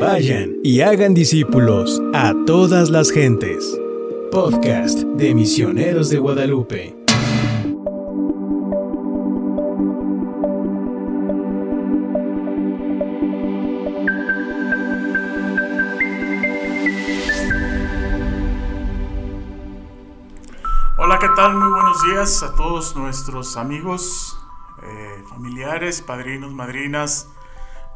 Vayan y hagan discípulos a todas las gentes. Podcast de Misioneros de Guadalupe. Hola, ¿qué tal? Muy buenos días a todos nuestros amigos, eh, familiares, padrinos, madrinas,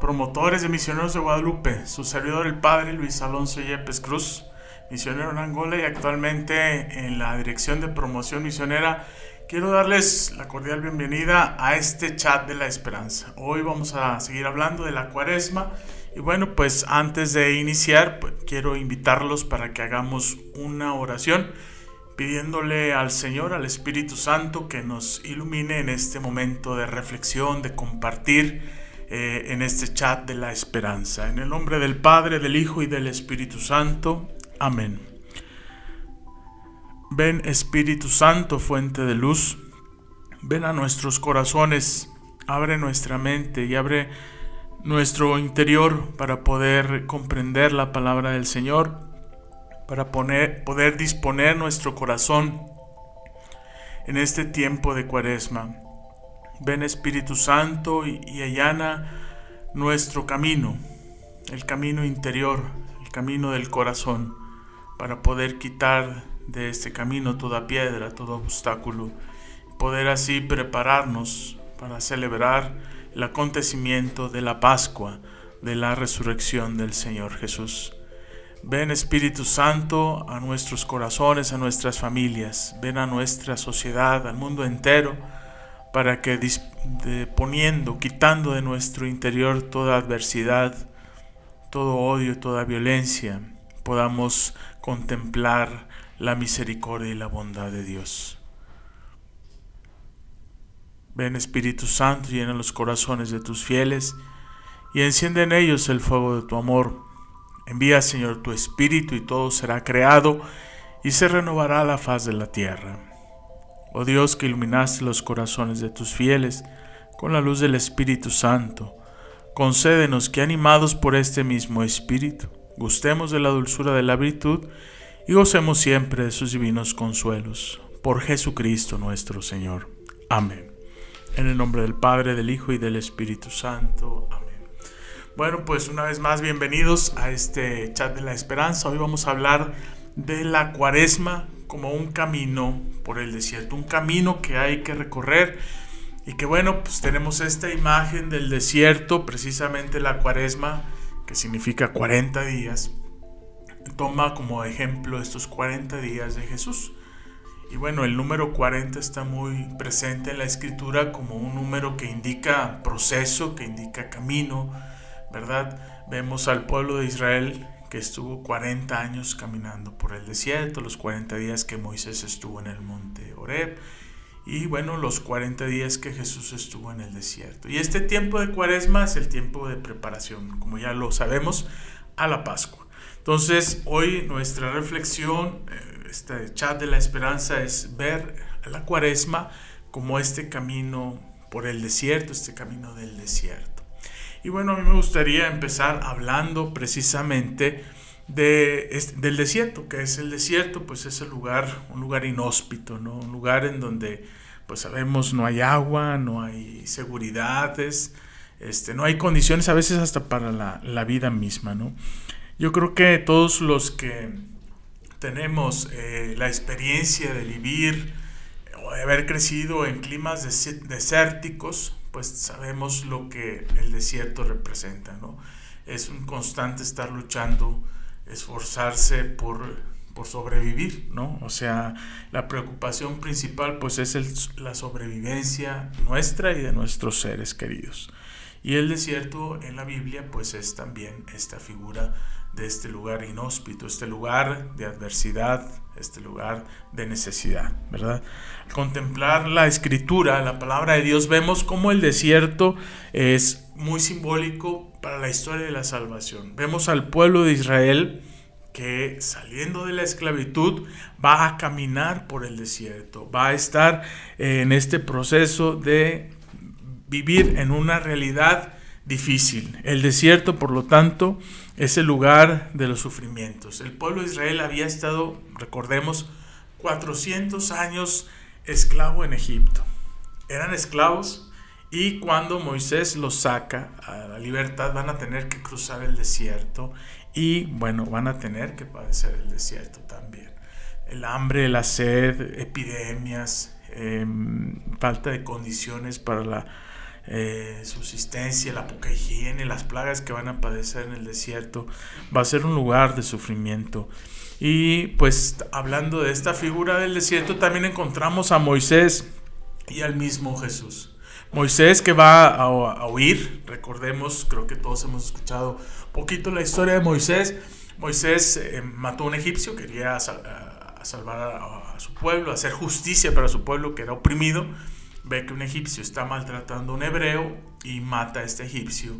promotores de Misioneros de Guadalupe. Su servidor, el padre Luis Alonso Yepes Cruz, misionero en Angola y actualmente en la dirección de promoción misionera. Quiero darles la cordial bienvenida a este chat de la esperanza. Hoy vamos a seguir hablando de la cuaresma. Y bueno, pues antes de iniciar, pues, quiero invitarlos para que hagamos una oración pidiéndole al Señor, al Espíritu Santo, que nos ilumine en este momento de reflexión, de compartir eh, en este chat de la esperanza. En el nombre del Padre, del Hijo y del Espíritu Santo. Amén. Ven Espíritu Santo, fuente de luz, ven a nuestros corazones, abre nuestra mente y abre nuestro interior para poder comprender la palabra del Señor para poder disponer nuestro corazón en este tiempo de cuaresma. Ven Espíritu Santo y, y allana nuestro camino, el camino interior, el camino del corazón, para poder quitar de este camino toda piedra, todo obstáculo, poder así prepararnos para celebrar el acontecimiento de la Pascua, de la resurrección del Señor Jesús. Ven Espíritu Santo a nuestros corazones, a nuestras familias, ven a nuestra sociedad, al mundo entero, para que poniendo, quitando de nuestro interior toda adversidad, todo odio, toda violencia, podamos contemplar la misericordia y la bondad de Dios. Ven Espíritu Santo, llena los corazones de tus fieles y enciende en ellos el fuego de tu amor Envía, Señor, tu Espíritu y todo será creado y se renovará la faz de la tierra. Oh Dios que iluminaste los corazones de tus fieles con la luz del Espíritu Santo, concédenos que animados por este mismo Espíritu, gustemos de la dulzura de la virtud y gocemos siempre de sus divinos consuelos. Por Jesucristo nuestro Señor. Amén. En el nombre del Padre, del Hijo y del Espíritu Santo. Amén. Bueno, pues una vez más bienvenidos a este chat de la esperanza. Hoy vamos a hablar de la cuaresma como un camino por el desierto, un camino que hay que recorrer y que bueno, pues tenemos esta imagen del desierto, precisamente la cuaresma, que significa 40 días, toma como ejemplo estos 40 días de Jesús. Y bueno, el número 40 está muy presente en la escritura como un número que indica proceso, que indica camino, ¿verdad? Vemos al pueblo de Israel que estuvo 40 años caminando por el desierto, los 40 días que Moisés estuvo en el monte Horeb y bueno, los 40 días que Jesús estuvo en el desierto. Y este tiempo de cuaresma es el tiempo de preparación, como ya lo sabemos, a la Pascua. Entonces, hoy nuestra reflexión, eh, este chat de la esperanza es ver la cuaresma como este camino por el desierto, este camino del desierto. Y bueno, a mí me gustaría empezar hablando precisamente de, del desierto, que es el desierto, pues es el lugar, un lugar inhóspito, ¿no? Un lugar en donde, pues sabemos, no hay agua, no hay seguridades, este, no hay condiciones a veces hasta para la, la vida misma, ¿no? Yo creo que todos los que tenemos eh, la experiencia de vivir o de haber crecido en climas desérticos, pues sabemos lo que el desierto representa, ¿no? Es un constante estar luchando, esforzarse por, por sobrevivir, ¿no? O sea, la preocupación principal pues es la sobrevivencia nuestra y de nuestros seres queridos. Y el desierto en la Biblia pues es también esta figura de este lugar inhóspito, este lugar de adversidad, este lugar de necesidad, ¿verdad? contemplar la escritura, la palabra de Dios, vemos cómo el desierto es muy simbólico para la historia de la salvación. Vemos al pueblo de Israel que saliendo de la esclavitud va a caminar por el desierto, va a estar en este proceso de vivir en una realidad difícil. El desierto, por lo tanto, es el lugar de los sufrimientos. El pueblo de Israel había estado, recordemos, 400 años esclavo en Egipto. Eran esclavos y cuando Moisés los saca a la libertad van a tener que cruzar el desierto y bueno, van a tener que padecer el desierto también. El hambre, la sed, epidemias, em, falta de condiciones para la eh, subsistencia, la poca higiene, las plagas que van a padecer en el desierto, va a ser un lugar de sufrimiento. Y pues hablando de esta figura del desierto, también encontramos a Moisés y al mismo Jesús. Moisés que va a, huir, recordemos, creo que todos hemos escuchado poquito la historia de Moisés. Moisés eh, mató a un egipcio, quería salvar a, a, su pueblo, hacer justicia para su pueblo que era oprimido ve que un egipcio está maltratando a un hebreo y mata a este egipcio.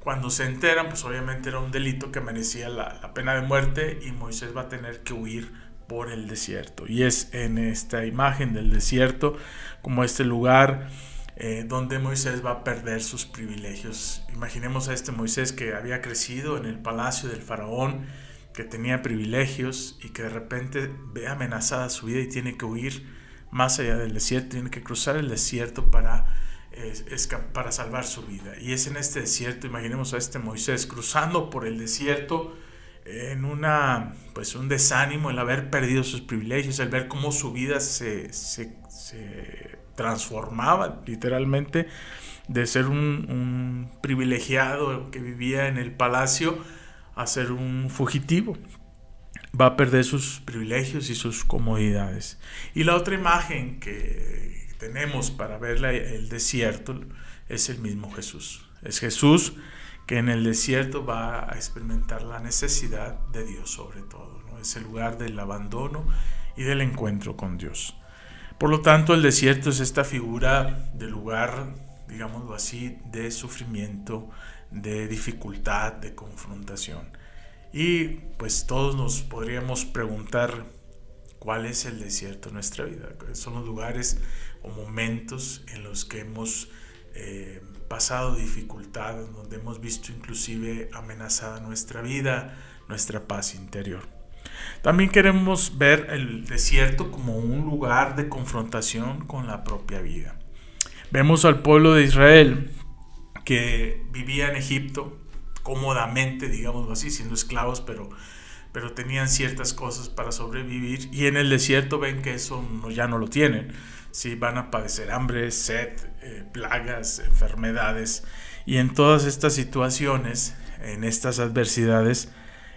Cuando se enteran, pues obviamente era un delito que merecía la, pena de muerte y Moisés va a tener que huir por el desierto. Y es en esta imagen del desierto como este lugar eh, donde Moisés va a perder sus privilegios. Imaginemos a este Moisés que había crecido en el palacio del faraón, que tenía privilegios y que de repente ve amenazada su vida y tiene que huir más allá del desierto, tiene que cruzar el desierto para, para salvar su vida. Y es en este desierto, imaginemos a este Moisés cruzando por el desierto en una, pues un desánimo, el haber perdido sus privilegios, el ver cómo su vida se, se, transformaba literalmente de ser un, un privilegiado que vivía en el palacio a ser un fugitivo va a perder sus privilegios y sus comodidades. Y la otra imagen que tenemos para ver el desierto es el mismo Jesús. Es Jesús que en el desierto va a experimentar la necesidad de Dios sobre todo. ¿no? Es el lugar del abandono y del encuentro con Dios. Por lo tanto, el desierto es esta figura de lugar, digámoslo así, de sufrimiento, de dificultad, de confrontación. Y pues todos nos podríamos preguntar cuál es el desierto en nuestra vida. Son los lugares o momentos en los que hemos eh, pasado dificultades, donde hemos visto inclusive amenazada nuestra vida, nuestra paz interior. También queremos ver el desierto como un lugar de confrontación con la propia vida. Vemos al pueblo de Israel que vivía en Egipto, cómodamente, digámoslo así, siendo esclavos, pero, pero tenían ciertas cosas para sobrevivir y en el desierto ven que eso ya no lo tienen. si van a padecer hambre, sed, eh, plagas, enfermedades y en todas estas situaciones, en estas adversidades,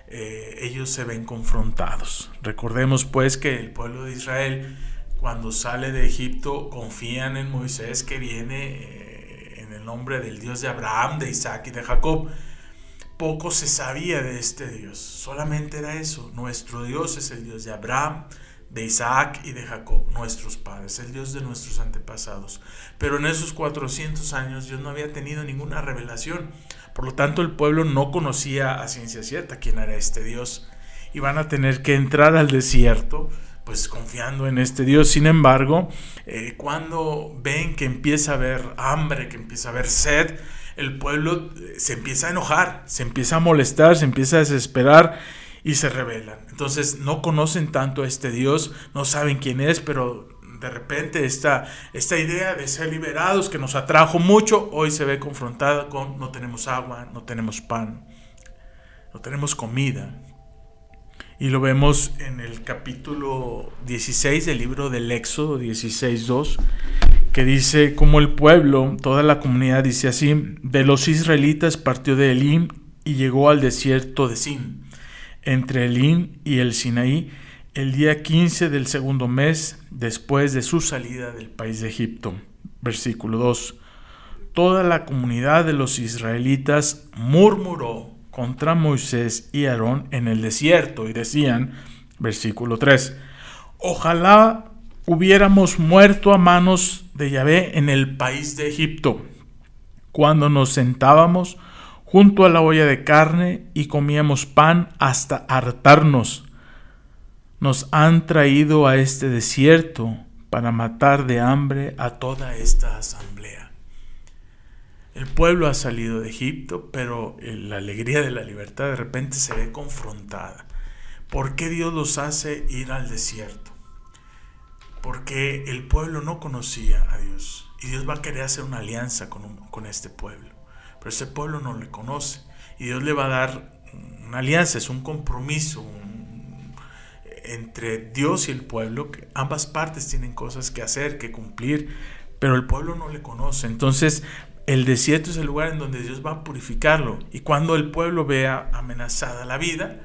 eh, ellos se ven confrontados. Recordemos pues que el pueblo de Israel cuando sale de Egipto confían en Moisés que viene eh, en el nombre del Dios de Abraham, de Isaac y de Jacob poco se sabía de este Dios. Solamente era eso. Nuestro Dios es el Dios de Abraham, de Isaac y de Jacob, nuestros padres, el Dios de nuestros antepasados. Pero en esos 400 años Dios no había tenido ninguna revelación. Por lo tanto, el pueblo no conocía a ciencia cierta quién era este Dios. Y van a tener que entrar al desierto, pues confiando en este Dios. Sin embargo, eh, cuando ven que empieza a haber hambre, que empieza a haber sed, el pueblo eh, se empieza a enojar, se empieza a molestar, se empieza a desesperar y se rebelan. Entonces no conocen tanto a este Dios, no saben quién es, pero de repente esta, esta idea de ser liberados que nos atrajo mucho, hoy se ve confrontada con no tenemos agua, no tenemos pan, no tenemos comida. Y lo vemos en el capítulo 16 del libro del Éxodo 16.2 que dice como el pueblo, toda la comunidad dice así, de los israelitas partió de Elim y llegó al desierto de Sin, entre Elim y el Sinaí, el día 15 del segundo mes después de su salida del país de Egipto. Versículo 2. Toda la comunidad de los israelitas murmuró contra Moisés y Aarón en el desierto y decían, versículo 3, ojalá hubiéramos muerto a manos de Yahvé en el país de Egipto, cuando nos sentábamos junto a la olla de carne y comíamos pan hasta hartarnos. Nos han traído a este desierto para matar de hambre a toda esta asamblea. El pueblo ha salido de Egipto, pero la alegría de la libertad de repente se ve confrontada. ¿Por qué Dios los hace ir al desierto? Porque el pueblo no conocía a Dios y Dios va a querer hacer una alianza con, este pueblo. Pero ese pueblo no le conoce y Dios le va a dar una alianza, es un compromiso entre Dios y el pueblo, que ambas partes tienen cosas que hacer, que cumplir, pero el pueblo no le conoce. Entonces el desierto es el lugar en donde Dios va a purificarlo. Y cuando el pueblo vea amenazada la vida,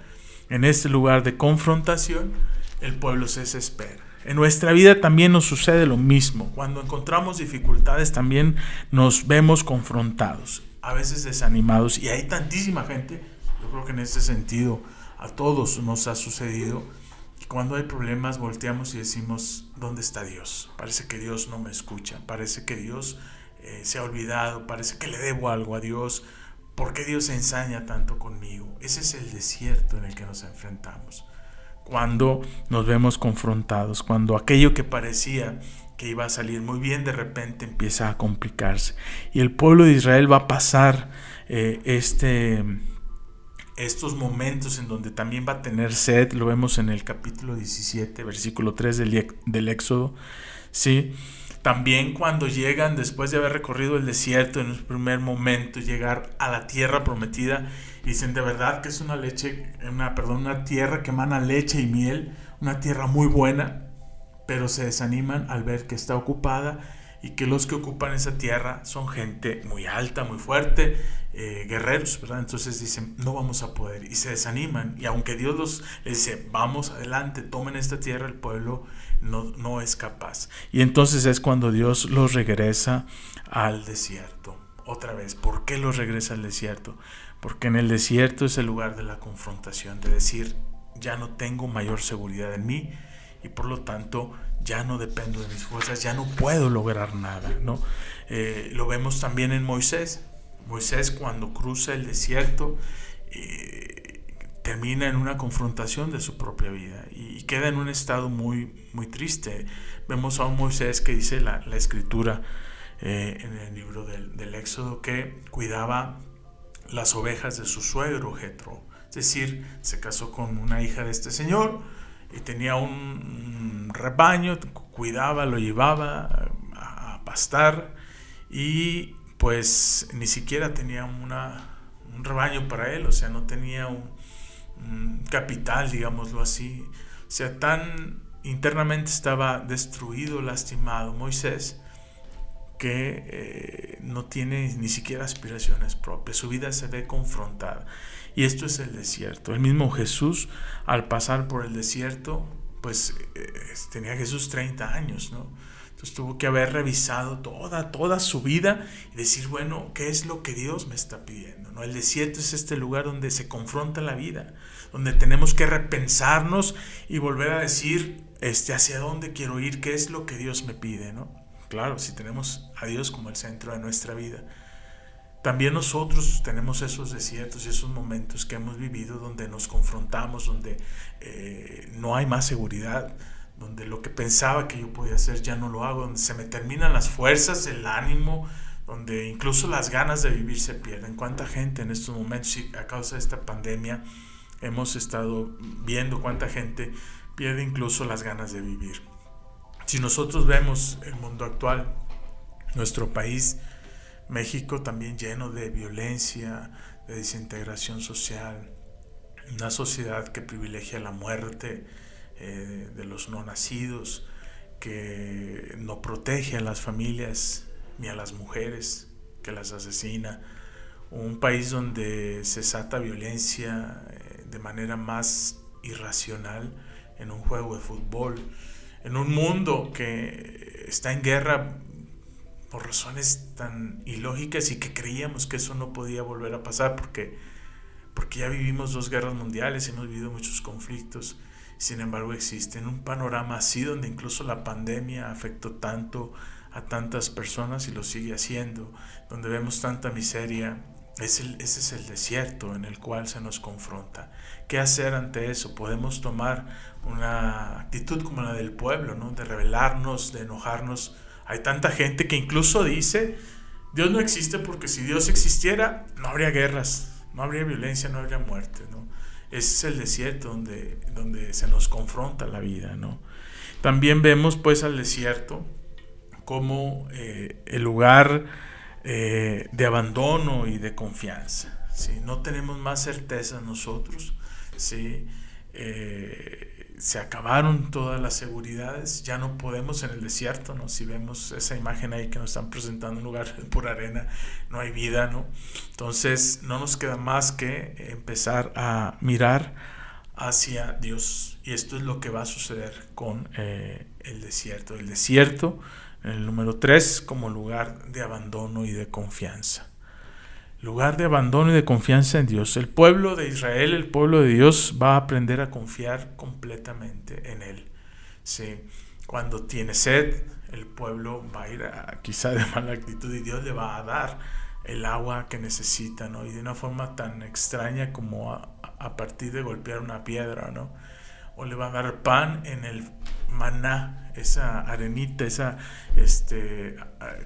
en este lugar de confrontación, el pueblo se desespera. En nuestra vida también nos sucede lo mismo. Cuando encontramos dificultades también nos vemos confrontados, a veces desanimados. Y hay tantísima gente, yo creo que en este sentido a todos nos ha sucedido. Cuando hay problemas volteamos y decimos, ¿dónde está Dios? Parece que Dios no me escucha, parece que Dios eh, se ha olvidado, parece que le debo algo a Dios. ¿Por qué Dios se ensaña tanto conmigo? Ese es el desierto en el que nos enfrentamos. Cuando nos vemos confrontados, cuando aquello que parecía que iba a salir muy bien de repente empieza a complicarse. Y el pueblo de Israel va a pasar eh, este, estos momentos en donde también va a tener sed, lo vemos en el capítulo 17, versículo 3 del, del Éxodo, ¿sí? También cuando llegan, después de haber recorrido el desierto en un primer momento, llegar a la tierra prometida, dicen de verdad que es una leche, una, perdón, una tierra que emana leche y miel, una tierra muy buena, pero se desaniman al ver que está ocupada y que los que ocupan esa tierra son gente muy alta, muy fuerte, eh, guerreros, ¿verdad? Entonces dicen, no vamos a poder y se desaniman. Y aunque Dios los dice, vamos adelante, tomen esta tierra, el pueblo no, no es capaz. Y entonces es cuando Dios los regresa al desierto. Otra vez, ¿por qué los regresa al desierto? Porque en el desierto es el lugar de la confrontación, de decir, ya no tengo mayor seguridad en mí y por lo tanto ya no dependo de mis fuerzas, ya no puedo lograr nada. ¿no? Eh, lo vemos también en Moisés. Moisés cuando cruza el desierto eh, termina en una confrontación de su propia vida y, queda en un estado muy, muy triste. Vemos a un Moisés que dice la, escritura eh, en el libro del, del, Éxodo que cuidaba las ovejas de su suegro Jetro. Es decir, se casó con una hija de este señor, y tenía un rebaño, cuidaba, lo llevaba a pastar y pues ni siquiera tenía un rebaño para él, o sea, no tenía un, capital, digámoslo así. O sea, tan internamente estaba destruido, lastimado Moisés, que eh, no tiene ni siquiera aspiraciones propias, su vida se ve confrontada. Y esto es el desierto. El mismo Jesús, al pasar por el desierto, pues eh, tenía Jesús 30 años, ¿no? Entonces tuvo que haber revisado toda, toda su vida y decir, bueno, ¿qué es lo que Dios me está pidiendo? ¿no? El desierto es este lugar donde se confronta la vida, donde tenemos que repensarnos y volver a decir, este, hacia dónde quiero ir, qué es lo que Dios me pide, ¿no? Claro, si tenemos a Dios como el centro de nuestra vida. También nosotros tenemos esos desiertos y esos momentos que hemos vivido donde nos confrontamos, donde eh, no hay más seguridad, donde lo que pensaba que yo podía hacer ya no lo hago, donde se me terminan las fuerzas, el ánimo, donde incluso las ganas de vivir se pierden. ¿Cuánta gente en estos momentos, a causa de esta pandemia, hemos estado viendo cuánta gente pierde incluso las ganas de vivir? Si nosotros vemos el mundo actual, nuestro país, México también lleno de violencia, de desintegración social, una sociedad que privilegia la muerte eh, de los no nacidos, que no protege a las familias ni a las mujeres, que las asesina, un país donde se sata violencia eh, de manera más irracional en un juego de fútbol, en un mundo que está en guerra por razones tan ilógicas y que creíamos que eso no podía volver a pasar porque, porque ya vivimos dos guerras mundiales, hemos vivido muchos conflictos, sin embargo existe en un panorama así donde incluso la pandemia afectó tanto a tantas personas y lo sigue haciendo, donde vemos tanta miseria, es el, ese es el desierto en el cual se nos confronta. ¿Qué hacer ante eso? Podemos tomar una actitud como la del pueblo, ¿no? de rebelarnos, de enojarnos. Hay tanta gente que incluso dice Dios no existe porque si Dios existiera, no habría guerras, no habría violencia, no habría muerte. Ese es el desierto donde, donde se nos confronta la vida, ¿no? También vemos pues al desierto como eh, el lugar eh, de abandono y de confianza. ¿sí? No tenemos más certeza nosotros. ¿sí? Eh, se acabaron todas las seguridades, ya no podemos en el desierto, ¿no? Si vemos esa imagen ahí que nos están presentando, un lugar por arena, no hay vida, ¿no? Entonces no nos queda más que empezar a mirar hacia Dios. Y esto es lo que va a suceder con eh, el desierto. El desierto, el número 3, como lugar de abandono y de confianza lugar de abandono y de confianza en Dios. El pueblo de Israel, el pueblo de Dios, va a aprender a confiar completamente en Él. Sí. Cuando tiene sed, el pueblo va a ir a, quizá de mala actitud y Dios le va a dar el agua que necesita, ¿no? Y de una forma tan extraña como a, a partir de golpear una piedra, ¿no? O le va a dar pan en el maná esa arenita, esa este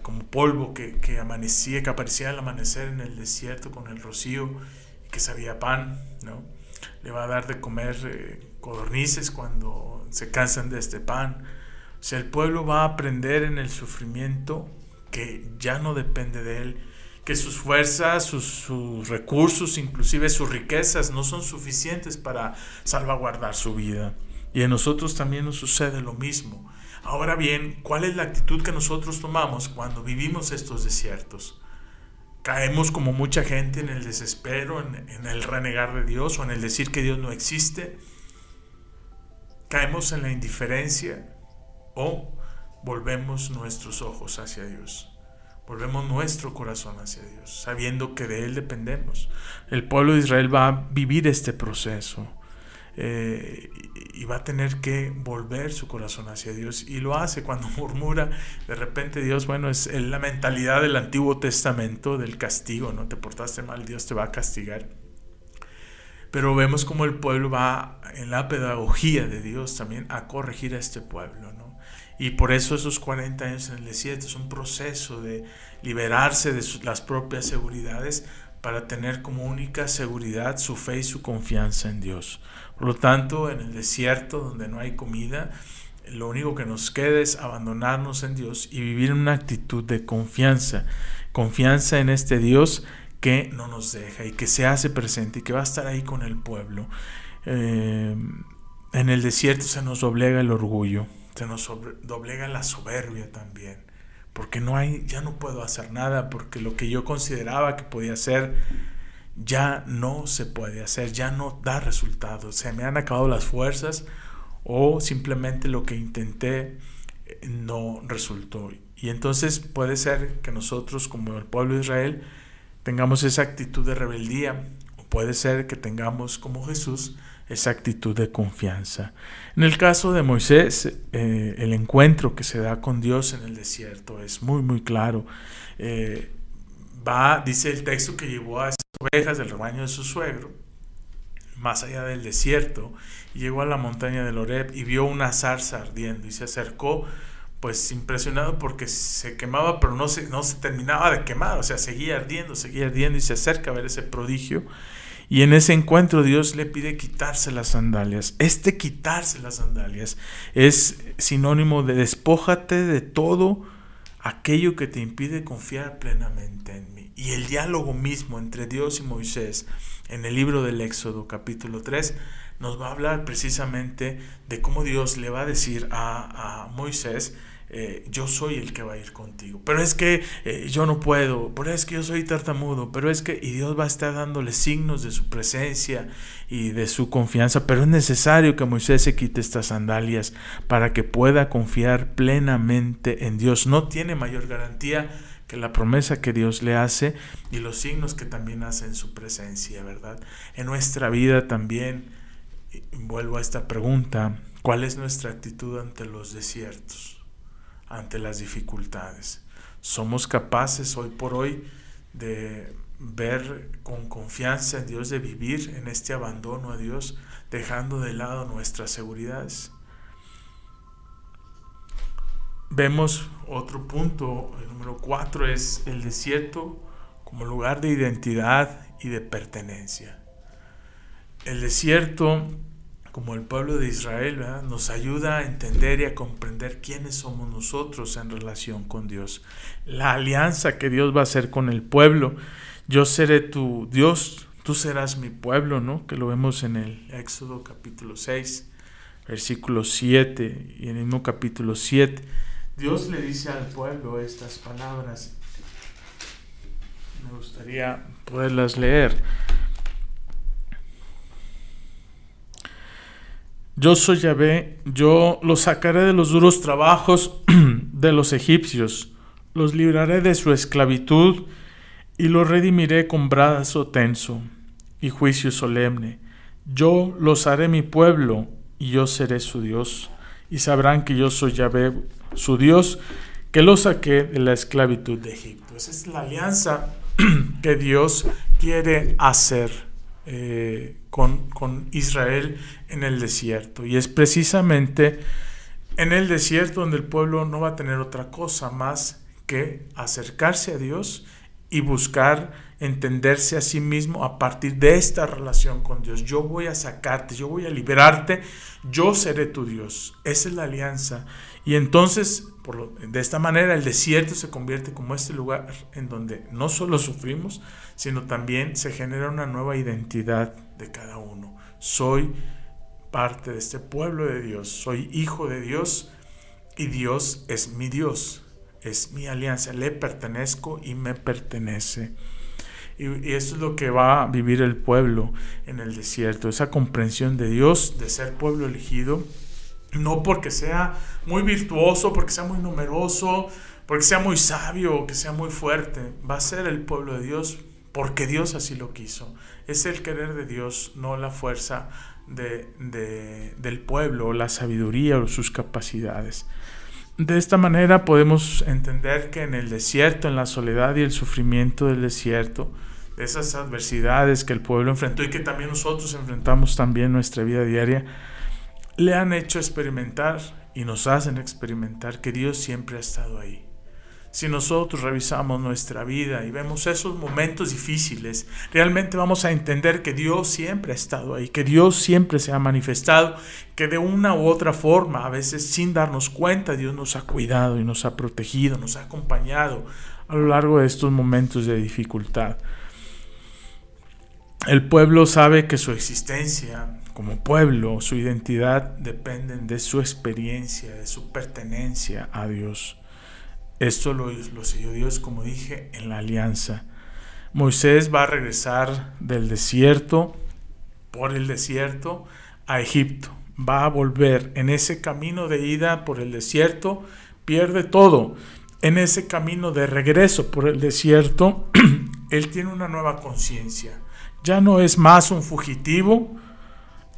como polvo que, que, amanecía, que aparecía al amanecer en el desierto con el rocío y que sabía pan, ¿no? Le va a dar de comer eh, codornices cuando se cansan de este pan. O sea, el pueblo va a aprender en el sufrimiento que ya no depende de él, que sus fuerzas, sus, recursos, inclusive sus riquezas no son suficientes para salvaguardar su vida. Y en nosotros también nos sucede lo mismo. Ahora bien, ¿cuál es la actitud que nosotros tomamos cuando vivimos estos desiertos? Caemos como mucha gente en el desespero, en, el renegar de Dios o en el decir que Dios no existe. Caemos en la indiferencia o volvemos nuestros ojos hacia Dios. Volvemos nuestro corazón hacia Dios, sabiendo que de Él dependemos. El pueblo de Israel va a vivir este proceso. Eh, y va a tener que volver su corazón hacia Dios y lo hace cuando murmura de repente Dios bueno es la mentalidad del Antiguo Testamento del castigo no te portaste mal Dios te va a castigar pero vemos como el pueblo va en la pedagogía de Dios también a corregir a este pueblo ¿no? Y por eso esos 40 años en el desierto es un proceso de liberarse de las propias seguridades para tener como única seguridad su fe y su confianza en Dios. Por lo tanto, en el desierto donde no hay comida, lo único que nos queda es abandonarnos en Dios y vivir en una actitud de confianza, confianza en este Dios que no nos deja y que se hace presente y que va a estar ahí con el pueblo. Eh, en el desierto se nos doblega el orgullo, se nos doblega la soberbia también porque no hay, ya no puedo hacer nada, porque lo que yo consideraba que podía hacer ya no se puede hacer, ya no da resultados, se me han acabado las fuerzas o simplemente lo que intenté eh, no resultó. Y entonces puede ser que nosotros como el pueblo de Israel tengamos esa actitud de rebeldía, o puede ser que tengamos como Jesús esa actitud de confianza. En el caso de Moisés, eh, el encuentro que se da con Dios en el desierto es muy, muy claro. Eh, va, dice el texto que llevó a esas ovejas del rebaño de su suegro, más allá del desierto, llegó a la montaña del Oreb y vio una zarza ardiendo y se acercó pues impresionado porque se quemaba, pero no se, no se terminaba de quemar, o sea, seguía ardiendo, seguía ardiendo y se acerca a ver ese prodigio y en ese encuentro Dios le pide quitarse las sandalias. Este quitarse las sandalias es sinónimo de despójate de todo aquello que te impide confiar plenamente en mí. Y el diálogo mismo entre Dios y Moisés en el libro del Éxodo capítulo 3 nos va a hablar precisamente de cómo Dios le va a decir a, a Moisés, eh, yo soy el que va a ir contigo. Pero es que eh, yo no puedo, pero es que yo soy tartamudo, pero es que, y Dios va a estar dándole signos de su presencia y de su confianza, pero es necesario que Moisés se quite estas sandalias para que pueda confiar plenamente en Dios. No tiene mayor garantía que la promesa que Dios le hace y los signos que también hace en su presencia, ¿verdad? En nuestra vida también, vuelvo a esta pregunta, ¿cuál es nuestra actitud ante los desiertos? Ante las dificultades. Somos capaces hoy por hoy de ver con confianza en Dios, de vivir en este abandono a Dios, dejando de lado nuestras seguridades. vemos otro punto, el número cuatro es el desierto como lugar de identidad y de pertenencia. El desierto, como el pueblo de Israel, nos ayuda a entender y a comprender quiénes somos nosotros en relación con Dios. La alianza que Dios va a hacer con el pueblo. Yo seré tu Dios, tú serás mi pueblo, ¿no? Que lo vemos en el Éxodo capítulo 6, versículo 7 y en el mismo capítulo 7. Dios le dice al pueblo estas palabras. Me gustaría poderlas leer. Yo soy Yahvé, yo los sacaré de los duros trabajos de los egipcios, los libraré de su esclavitud y los redimiré con brazo tenso y juicio solemne. Yo los haré mi pueblo y yo seré su Dios, y sabrán que yo soy Yahvé, su Dios, que los saqué de la esclavitud de Egipto. Esa es la alianza que Dios quiere hacer eh, con, con Israel en el desierto. Y es precisamente en el desierto donde el pueblo no va a tener otra cosa más que acercarse a Dios y buscar entenderse a sí mismo a partir de esta relación con Dios. Yo voy a sacarte, yo voy a liberarte, yo seré tu Dios. Esa es la alianza. Y entonces, por de esta manera, el desierto se convierte como este lugar en donde no solo sufrimos, sino también se genera una nueva identidad de cada uno. Soy parte de este pueblo de Dios, soy hijo de Dios y Dios es mi Dios, es mi alianza, le pertenezco y me pertenece. Y, eso es lo que va a vivir el pueblo en el desierto, esa comprensión de Dios, de ser pueblo elegido, no porque sea muy virtuoso, porque sea muy numeroso, porque sea muy sabio que sea muy fuerte, va a ser el pueblo de Dios porque Dios así lo quiso. Es el querer de Dios, no la fuerza de, del pueblo, la sabiduría o sus capacidades. De esta manera podemos entender que en el desierto, en la soledad y el sufrimiento del desierto, de esas adversidades que el pueblo enfrentó y que también nosotros enfrentamos también en nuestra vida diaria, le han hecho experimentar y nos hacen experimentar que Dios siempre ha estado ahí. Si nosotros revisamos nuestra vida y vemos esos momentos difíciles, realmente vamos a entender que Dios siempre ha estado ahí, que Dios siempre se ha manifestado, que de una u otra forma, a veces sin darnos cuenta, Dios nos ha cuidado y nos ha protegido, nos ha acompañado a lo largo de estos momentos de dificultad. El pueblo sabe que su existencia como pueblo, su identidad dependen de su experiencia, de su pertenencia a Dios. Esto lo, lo selló Dios, como dije, en la alianza. Moisés va a regresar del desierto, por el desierto, a Egipto. Va a volver en ese camino de ida por el desierto, pierde todo. En ese camino de regreso por el desierto, él tiene una nueva conciencia. Ya no es más un fugitivo,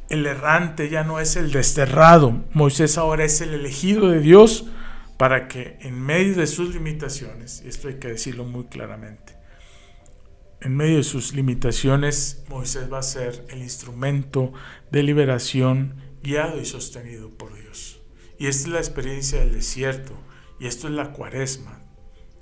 el errante ya no es el desterrado. Moisés ahora es el elegido de Dios para que en medio de sus limitaciones, y esto hay que decirlo muy claramente, en medio de sus limitaciones, Moisés va a ser el instrumento de liberación guiado y sostenido por Dios. Y esta es la experiencia del desierto, y esto es la cuaresma,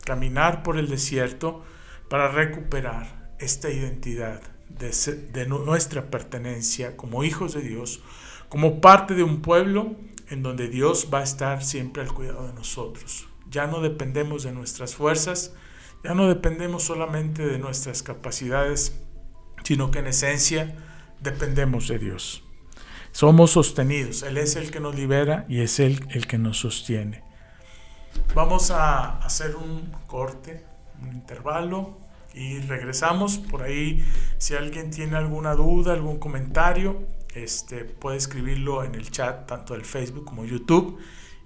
caminar por el desierto para recuperar esta identidad de, nuestra pertenencia como hijos de Dios, como parte de un pueblo en donde Dios va a estar siempre al cuidado de nosotros. Ya no dependemos de nuestras fuerzas, ya no dependemos solamente de nuestras capacidades, sino que en esencia dependemos de Dios. Somos sostenidos, Él es el que nos libera y es Él el que nos sostiene. Vamos a hacer un corte, un intervalo y regresamos. Por ahí, si alguien tiene alguna duda, algún comentario, este, puede escribirlo en el chat tanto del Facebook como YouTube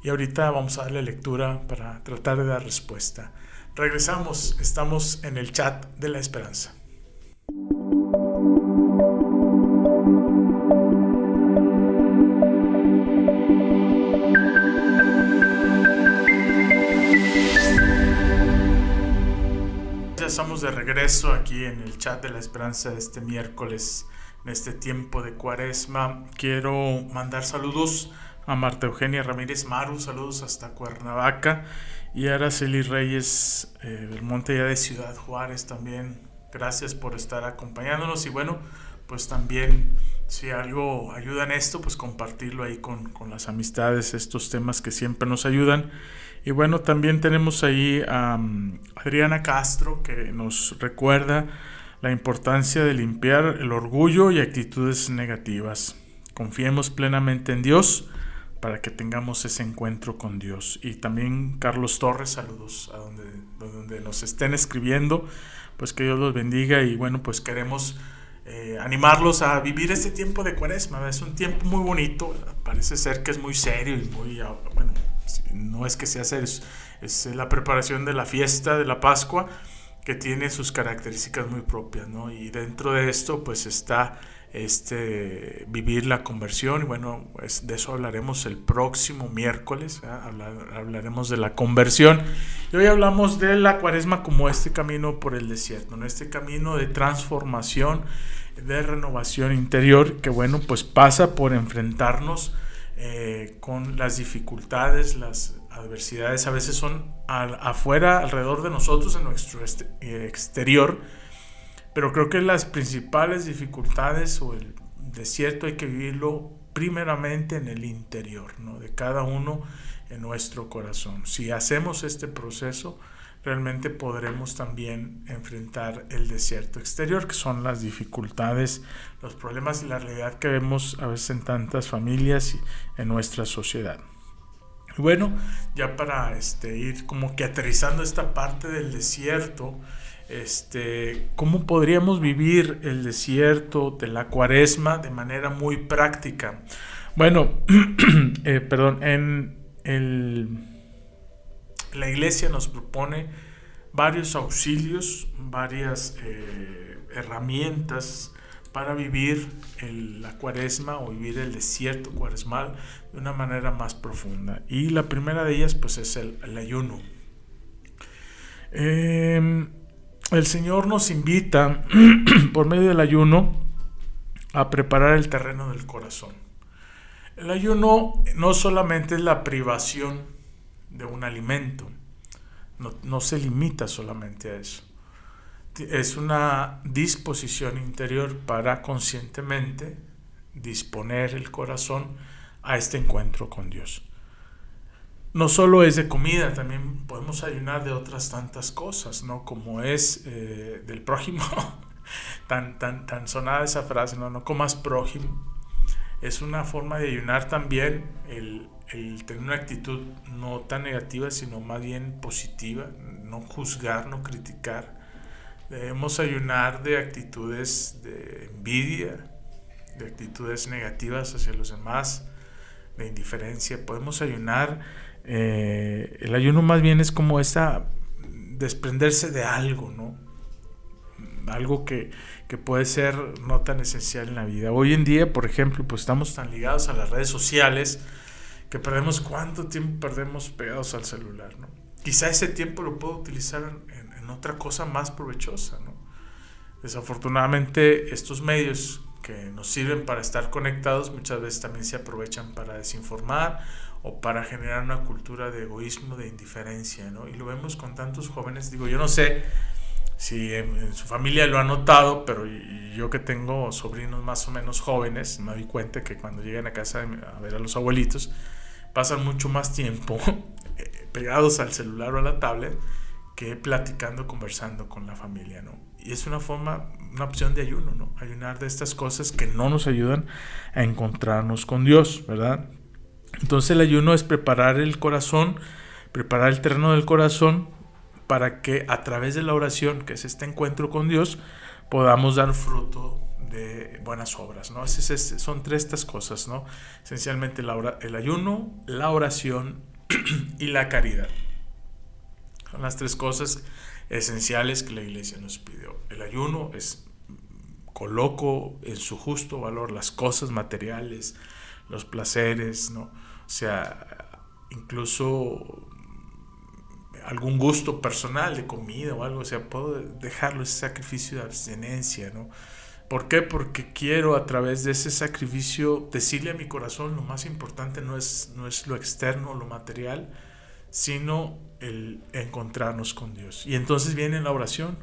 y ahorita vamos a darle lectura para tratar de dar respuesta. Regresamos, estamos en el chat de la esperanza. Estamos de regreso aquí en el chat de la esperanza este miércoles, en este tiempo de cuaresma. Quiero mandar saludos a Marta Eugenia Ramírez Maru, saludos hasta Cuernavaca, y a Araceli Reyes eh, del Monte ya de Ciudad Juárez también. Gracias por estar acompañándonos y bueno, pues también si algo ayuda en esto, pues compartirlo ahí con, con las amistades, estos temas que siempre nos ayudan. Y bueno, también tenemos ahí a Adriana Castro que nos recuerda la importancia de limpiar el orgullo y actitudes negativas. Confiemos plenamente en Dios para que tengamos ese encuentro con Dios. Y también Carlos Torres, saludos a donde, donde nos estén escribiendo, pues que Dios los bendiga y bueno, pues queremos eh, animarlos a vivir este tiempo de cuaresma. Es un tiempo muy bonito, parece ser que es muy serio y muy, ah, bueno, no es que sea serio, es, la preparación de la fiesta de la Pascua que tiene sus características muy propias, ¿no? Y dentro de esto, pues está este, vivir la conversión. Y bueno, pues de eso hablaremos el próximo miércoles. hablaremos de la conversión. Y hoy hablamos de la cuaresma como este camino por el desierto, ¿no? este camino de transformación, de renovación interior, que bueno, pues pasa por enfrentarnos eh, con las dificultades, las adversidades a veces son afuera, alrededor de nosotros, en nuestro eh, exterior, pero creo que las principales dificultades o el desierto hay que vivirlo primeramente en el interior, ¿no? de cada uno en nuestro corazón. Si hacemos este proceso, realmente podremos también enfrentar el desierto exterior, que son las dificultades, los problemas y la realidad que vemos a veces en tantas familias y en nuestra sociedad. Y bueno, ya para este, ir como que aterrizando esta parte del desierto, este, ¿cómo podríamos vivir el desierto de la cuaresma de manera muy práctica? Bueno, eh, perdón, en el la iglesia nos propone varios auxilios, varias eh, herramientas para vivir la cuaresma o vivir el desierto cuaresmal de una manera más profunda. Y la primera de ellas pues es el, ayuno. Em, el Señor nos invita por medio del ayuno a preparar el terreno del corazón. El ayuno no solamente es la privación de un alimento. No, se limita solamente a eso. Es una disposición interior para conscientemente disponer el corazón a este encuentro con Dios. No solo es de comida, también podemos ayunar de otras tantas cosas, ¿no? Como es eh, del prójimo, tan, tan, tan sonada esa frase, ¿no? No comas prójimo. Es una forma de ayunar también el, el tener una actitud no tan negativa, sino más bien positiva, no juzgar, no criticar. Debemos ayunar de actitudes de envidia, de actitudes negativas hacia los demás, de indiferencia. Podemos ayunar, eh, el ayuno más bien es como esa desprenderse de algo, ¿no? Algo que, que puede ser no tan esencial en la vida. Hoy en día, por ejemplo, pues estamos tan ligados a las redes sociales, que perdemos cuánto tiempo perdemos pegados al celular, ¿no? Quizá ese tiempo lo puedo utilizar en, otra cosa más provechosa, ¿no? Desafortunadamente estos medios que nos sirven para estar conectados muchas veces también se aprovechan para desinformar o para generar una cultura de egoísmo, de indiferencia, ¿no? Y lo vemos con tantos jóvenes, digo, yo no sé si en, su familia lo ha notado, pero yo que tengo sobrinos más o menos jóvenes, me doy cuenta que cuando llegan a casa a ver a los abuelitos, pasan mucho más tiempo eh, pegados al celular o a la tablet que platicando, conversando con la familia, ¿no? Y es una forma, una opción de ayuno, ¿no? Ayunar de estas cosas que no nos ayudan a encontrarnos con Dios, ¿verdad? Entonces el ayuno es preparar el corazón, preparar el terreno del corazón para que a través de la oración, que es este encuentro con Dios, podamos dar fruto de buenas obras, ¿no? son tres estas cosas, ¿no? Esencialmente el ayuno, la oración y la caridad. Son las tres cosas esenciales que la iglesia nos pidió. El ayuno es coloco en su justo valor las cosas materiales, los placeres, ¿no? O sea, incluso algún gusto personal de comida o algo, o sea, puedo dejarlo, ese sacrificio de abstinencia, ¿no? ¿Por qué? Porque quiero a través de ese sacrificio decirle a mi corazón, lo más importante no es, no es lo externo, lo material, sino el encontrarnos con Dios. Y entonces viene la oración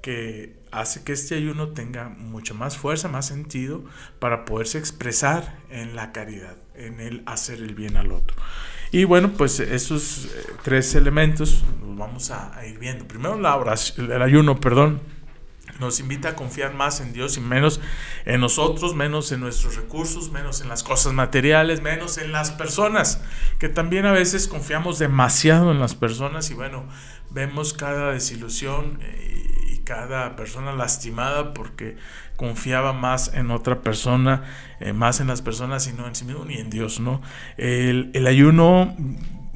que hace que este ayuno tenga mucha más fuerza, más sentido para poderse expresar en la caridad, en el hacer el bien al otro. Y bueno, pues esos eh, tres elementos los vamos a, ir viendo. Primero la oración, el ayuno, perdón nos invita a confiar más en Dios y menos en nosotros, menos en nuestros recursos, menos en las cosas materiales, menos en las personas, que también a veces confiamos demasiado en las personas y bueno, vemos cada desilusión eh, y cada persona lastimada porque confiaba más en otra persona, eh, más en las personas y no en sí mismo ni en Dios, ¿no? El, el ayuno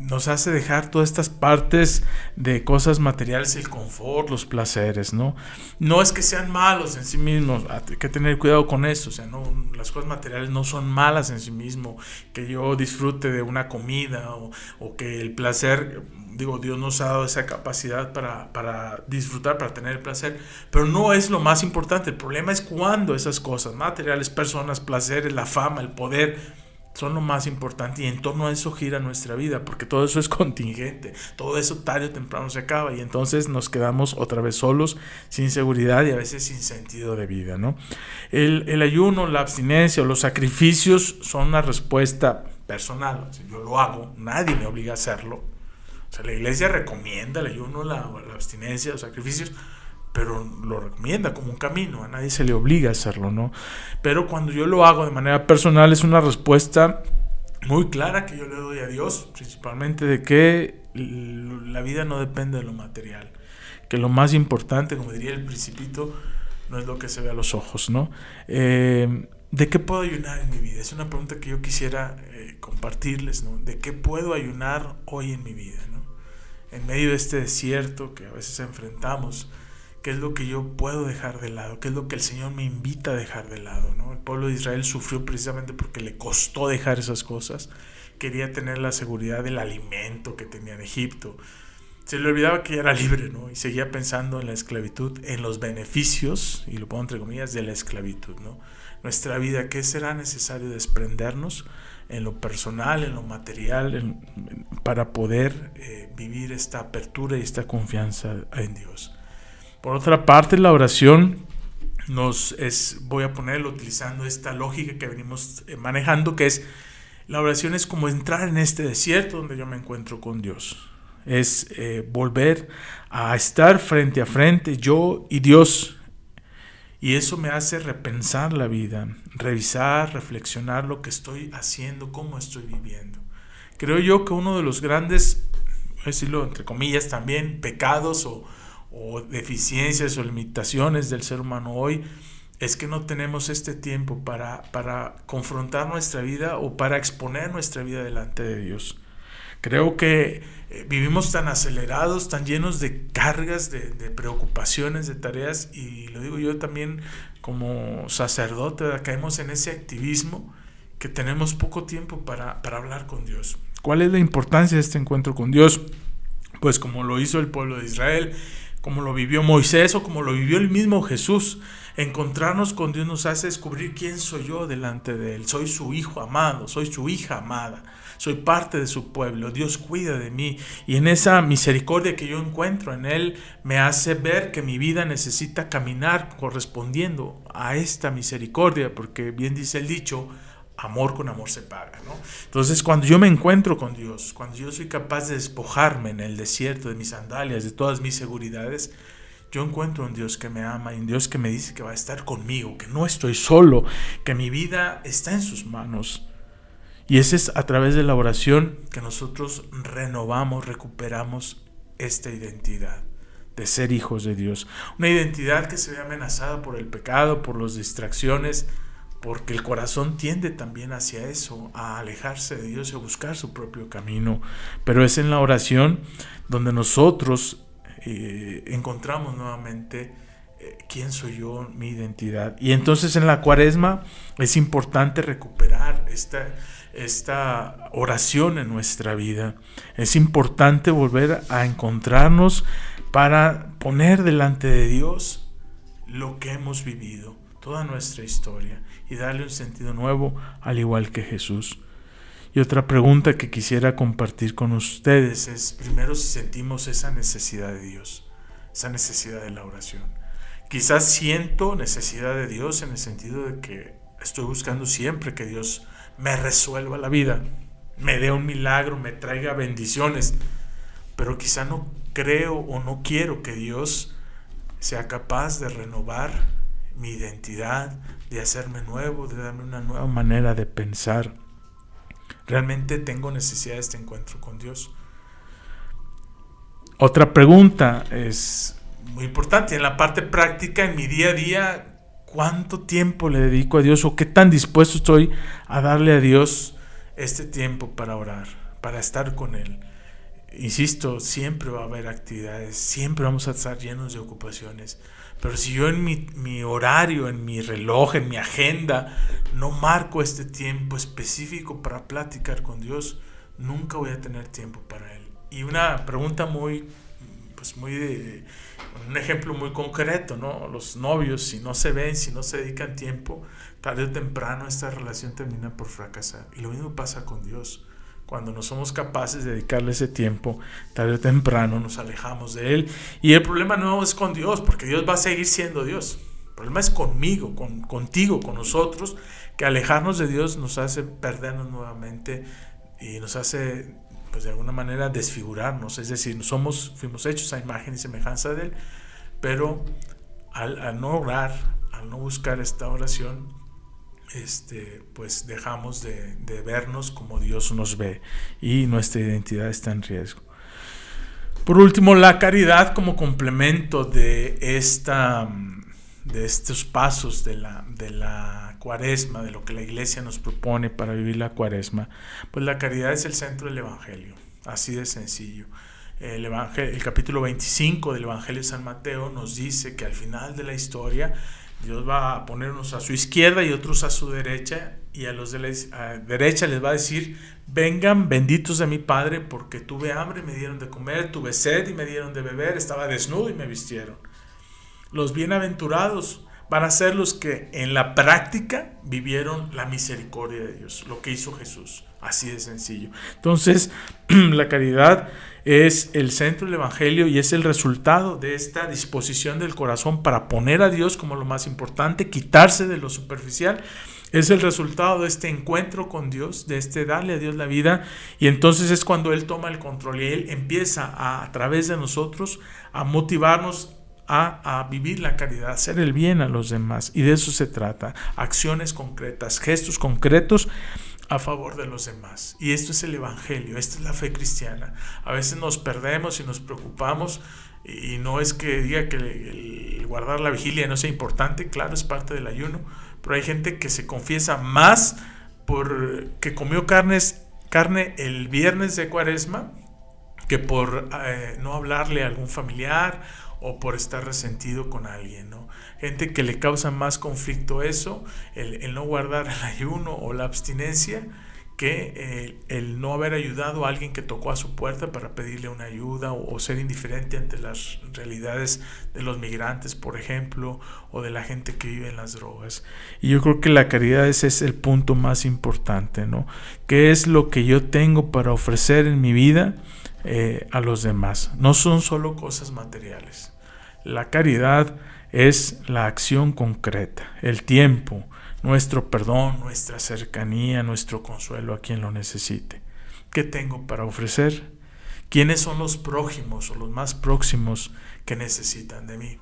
nos hace dejar todas estas partes de cosas materiales, el confort, los placeres, ¿no? No es que sean malos en sí mismos, hay que tener cuidado con eso, o sea, no, las cosas materiales no son malas en sí mismo, que yo disfrute de una comida o, o que el placer, digo, Dios nos ha dado esa capacidad para, para disfrutar, para tener el placer, pero no es lo más importante, el problema es cuando esas cosas materiales, personas, placeres, la fama, el poder, son lo más importante y en torno a eso gira nuestra vida, porque todo eso es contingente, todo eso tarde o temprano se acaba y entonces nos quedamos otra vez solos, sin seguridad y a veces sin sentido de vida. ¿no? El, el ayuno, la abstinencia o los sacrificios son una respuesta personal, yo lo hago, nadie me obliga a hacerlo. O sea, la iglesia recomienda el ayuno, la, la abstinencia, los sacrificios, pero lo recomienda como un camino, a nadie se le obliga a hacerlo, ¿no? Pero cuando yo lo hago de manera personal es una respuesta muy clara que yo le doy a Dios, principalmente de que la vida no depende de lo material, que lo más importante, como diría el principito, no es lo que se ve a los ojos, ¿no? Eh, ¿De qué puedo ayunar en mi vida? Es una pregunta que yo quisiera eh, compartirles, ¿no? ¿De qué puedo ayunar hoy en mi vida, ¿no? En medio de este desierto que a veces enfrentamos, qué es lo que yo puedo dejar de lado, qué es lo que el Señor me invita a dejar de lado. ¿no? El pueblo de Israel sufrió precisamente porque le costó dejar esas cosas. Quería tener la seguridad del alimento que tenía en Egipto. Se le olvidaba que ya era libre, ¿no? Y seguía pensando en la esclavitud, en los beneficios, y lo pongo entre comillas, de la esclavitud, ¿no? Nuestra vida, ¿qué será necesario desprendernos en lo personal, en lo material, para poder eh, vivir esta apertura y esta confianza en Dios? Por otra parte, la oración nos es, voy a ponerlo utilizando esta lógica que venimos eh, manejando, que es, la oración es como entrar en este desierto donde yo me encuentro con Dios. Es eh, volver a estar frente a frente, yo y Dios. Y eso me hace repensar la vida, revisar, reflexionar lo que estoy haciendo, cómo estoy viviendo. Creo yo que uno de los grandes, decirlo entre comillas también, pecados o, o deficiencias o limitaciones del ser humano hoy es que no tenemos este tiempo para, para confrontar nuestra vida o para exponer nuestra vida delante de Dios. Creo que eh, vivimos tan acelerados, tan llenos de cargas, de, preocupaciones, de tareas, y lo digo yo también como sacerdote, caemos en ese activismo que tenemos poco tiempo para, para hablar con Dios. ¿Cuál es la importancia de este encuentro con Dios? Pues como lo hizo el pueblo de Israel, como lo vivió Moisés o como lo vivió el mismo Jesús. Encontrarnos con Dios nos hace descubrir quién soy yo delante de Él. Soy su hijo amado, soy su hija amada, soy parte de su pueblo. Dios cuida de mí y en esa misericordia que yo encuentro en Él me hace ver que mi vida necesita caminar correspondiendo a esta misericordia, porque bien dice el dicho, amor con amor se paga, ¿no? Entonces, cuando yo me encuentro con Dios, cuando yo soy capaz de despojarme en el desierto de mis sandalias, de todas mis seguridades, yo encuentro un Dios que me ama y un Dios que me dice que va a estar conmigo, que no estoy solo, que mi vida está en sus manos. Y ese es a través de la oración que nosotros renovamos, recuperamos esta identidad de ser hijos de Dios. Una identidad que se ve amenazada por el pecado, por las distracciones, porque el corazón tiende también hacia eso, a alejarse de Dios y a buscar su propio camino. Pero es en la oración donde nosotros eh, encontramos nuevamente eh, quién soy yo, mi identidad. Y entonces en la cuaresma es importante recuperar esta, esta oración en nuestra vida. Es importante volver a encontrarnos para poner delante de Dios lo que hemos vivido, toda nuestra historia, y darle un sentido nuevo, al igual que Jesús. Y otra pregunta que quisiera compartir con ustedes es, primero si sentimos esa necesidad de Dios, esa necesidad de la oración. Quizás siento necesidad de Dios en el sentido de que estoy buscando siempre que Dios me resuelva la vida, me dé un milagro, me traiga bendiciones, pero quizá no creo o no quiero que Dios sea capaz de renovar mi identidad, de hacerme nuevo, de darme una nueva manera de pensar. Realmente tengo necesidad de este encuentro con Dios. Otra pregunta es muy importante en la parte práctica, en mi día a día, ¿cuánto tiempo le dedico a Dios o qué tan dispuesto estoy a darle a Dios este tiempo para orar, para estar con Él? Insisto, siempre va a haber actividades, siempre vamos a estar llenos de ocupaciones, pero si yo en mi, mi horario, en mi reloj, en mi agenda, no marco este tiempo específico para platicar con Dios, nunca voy a tener tiempo para Él. Y una pregunta muy, pues muy un ejemplo muy concreto, ¿no? Los novios, si no se ven, si no se dedican tiempo, tarde o temprano esta relación termina por fracasar. Y lo mismo pasa con Dios cuando no somos capaces de dedicarle ese tiempo, tarde o temprano nos alejamos de Él. Y el problema no es con Dios, porque Dios va a seguir siendo Dios. El problema es conmigo, con, contigo, con nosotros, que alejarnos de Dios nos hace perdernos nuevamente y nos hace, pues de alguna manera, desfigurarnos. Es decir, somos, fuimos hechos a imagen y semejanza de Él, pero al, al no orar, al no buscar esta oración, este, pues dejamos de, vernos como Dios nos ve y nuestra identidad está en riesgo. Por último, la caridad como complemento de, esta, de estos pasos de la, de la cuaresma, de lo que la iglesia nos propone para vivir la cuaresma, pues la caridad es el centro del Evangelio, así de sencillo. El, el capítulo 25 del Evangelio de San Mateo nos dice que al final de la historia Dios va a ponernos a su izquierda y otros a su derecha, y a los de la derecha les va a decir, vengan benditos de mi Padre, porque tuve hambre y me dieron de comer, tuve sed y me dieron de beber, estaba desnudo y me vistieron. Los bienaventurados van a ser los que en la práctica vivieron la misericordia de Dios, lo que hizo Jesús. Así de sencillo. Entonces, la caridad es el centro del Evangelio y es el resultado de esta disposición del corazón para poner a Dios como lo más importante, quitarse de lo superficial. Es el resultado de este encuentro con Dios, de este darle a Dios la vida. Y entonces es cuando Él toma el control y Él empieza a, través de nosotros a motivarnos a, a, vivir la caridad, hacer el bien a los demás. Y de eso se trata. Acciones concretas, gestos concretos a favor de los demás. Y esto es el Evangelio, esta es la fe cristiana. A veces nos perdemos y nos preocupamos y no es que diga que guardar la vigilia no sea importante, claro, es parte del ayuno, pero hay gente que se confiesa más por que comió carnes, carne el viernes de cuaresma que por eh, no hablarle a algún familiar o por estar resentido con alguien, ¿no? Gente que le causa más conflicto eso, el, no guardar el ayuno o la abstinencia, que el, no haber ayudado a alguien que tocó a su puerta para pedirle una ayuda o, ser indiferente ante las realidades de los migrantes, por ejemplo, o de la gente que vive en las drogas. Y yo creo que la caridad ese es el punto más importante, ¿no? ¿Qué es lo que yo tengo para ofrecer en mi vida eh, a los demás? No son solo cosas materiales. La caridad es la acción concreta, el tiempo, nuestro perdón, nuestra cercanía, nuestro consuelo a quien lo necesite. ¿Qué tengo para ofrecer? ¿Quiénes son los prójimos o los más próximos que necesitan de mí?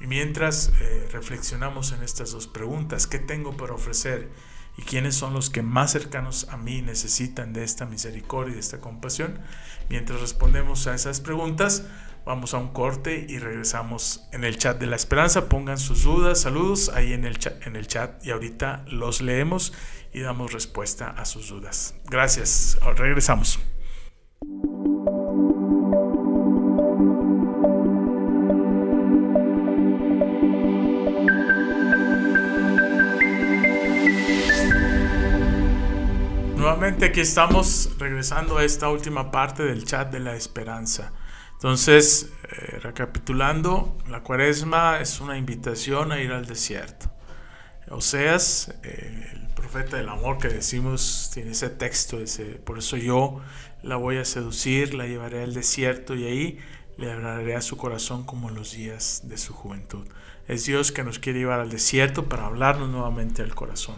Y mientras eh, reflexionamos en estas dos preguntas, ¿qué tengo para ofrecer? ¿Y quiénes son los que más cercanos a mí necesitan de esta misericordia y de esta compasión? Mientras respondemos a esas preguntas, Vamos a un corte y regresamos en el chat de la esperanza. Pongan sus dudas, saludos ahí en el chat, en el chat y ahorita los leemos y damos respuesta a sus dudas. Gracias. Regresamos. nuevamente aquí estamos regresando a esta última parte del chat de la esperanza. Entonces, eh, recapitulando, la cuaresma es una invitación a ir al desierto. Oseas, eh, el profeta del amor que decimos, tiene ese texto, ese, por eso yo la voy a seducir, la llevaré al desierto y ahí le hablaré a su corazón como en los días de su juventud. Es Dios que nos quiere llevar al desierto para hablarnos nuevamente al corazón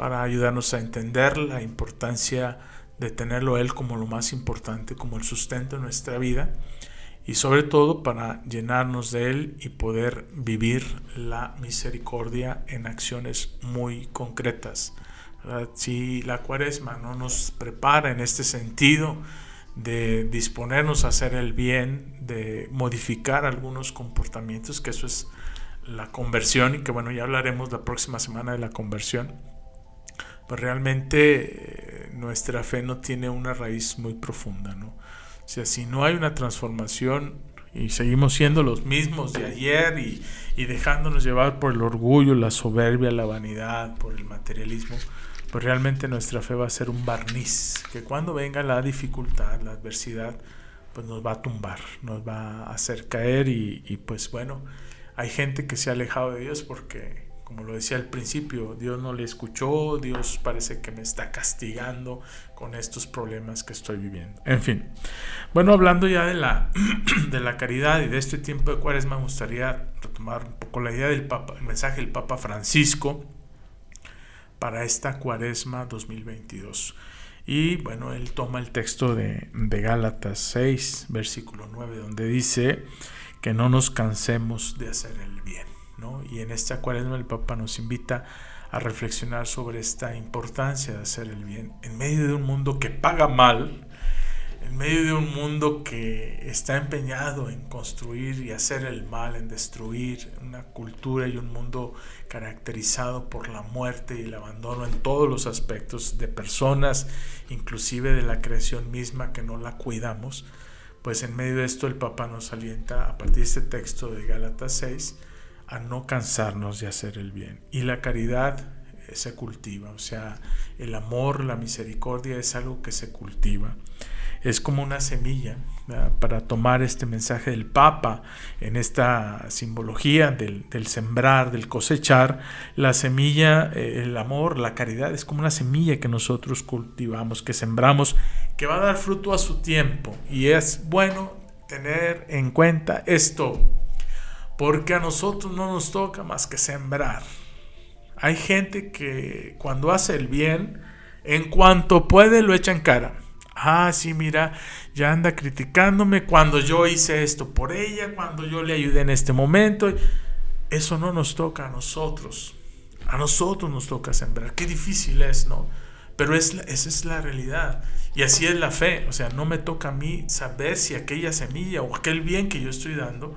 para ayudarnos a entender la importancia de tenerlo Él como lo más importante, como el sustento de nuestra vida y sobre todo para llenarnos de Él y poder vivir la misericordia en acciones muy concretas. Si la cuaresma no nos prepara en este sentido de disponernos a hacer el bien, de modificar algunos comportamientos, que eso es la conversión y que bueno, ya hablaremos la próxima semana de la conversión pues realmente eh, nuestra fe no tiene una raíz muy profunda, ¿no? O sea, si no hay una transformación y seguimos siendo los mismos de ayer y, y dejándonos llevar por el orgullo, la soberbia, la vanidad, por el materialismo, pues realmente nuestra fe va a ser un barniz, que cuando venga la dificultad, la adversidad, pues nos va a tumbar, nos va a hacer caer y, y pues bueno, hay gente que se ha alejado de Dios porque como lo decía al principio, Dios no le escuchó, Dios parece que me está castigando con estos problemas que estoy viviendo. En fin, bueno, hablando ya de la, de la caridad y de este tiempo de cuaresma, me gustaría retomar un poco la idea del Papa, el mensaje del Papa Francisco para esta cuaresma 2022. Y bueno, él toma el texto de, de Gálatas 6, versículo 9, donde dice que no nos cansemos de hacer el Y en esta cuaresma el Papa nos invita a reflexionar sobre esta importancia de hacer el bien en medio de un mundo que paga mal, en medio de un mundo que está empeñado en construir y hacer el mal, en destruir una cultura y un mundo caracterizado por la muerte y el abandono en todos los aspectos de personas, inclusive de la creación misma que no la cuidamos, pues en medio de esto el Papa nos alienta a partir de este texto de Gálatas 6 a no cansarnos de hacer el bien. Y la caridad se cultiva, o sea, el amor, la misericordia es algo que se cultiva. Es como una semilla para tomar este mensaje del Papa en esta simbología del, sembrar, del cosechar. La semilla, eh, el amor, la caridad es como una semilla que nosotros cultivamos, que sembramos, que va a dar fruto a su tiempo. Y es bueno tener en cuenta esto porque a nosotros no nos toca más que sembrar. Hay gente que cuando hace el bien, en cuanto puede lo echa en cara. Ah, sí, mira, ya anda criticándome cuando yo hice esto por ella, cuando yo le ayudé en este momento. Eso no nos toca a nosotros. A nosotros nos toca sembrar. Qué difícil es, ¿no? Pero es, esa es la realidad. Y así es la fe. O sea, no me toca a mí saber si aquella semilla o aquel bien que yo estoy dando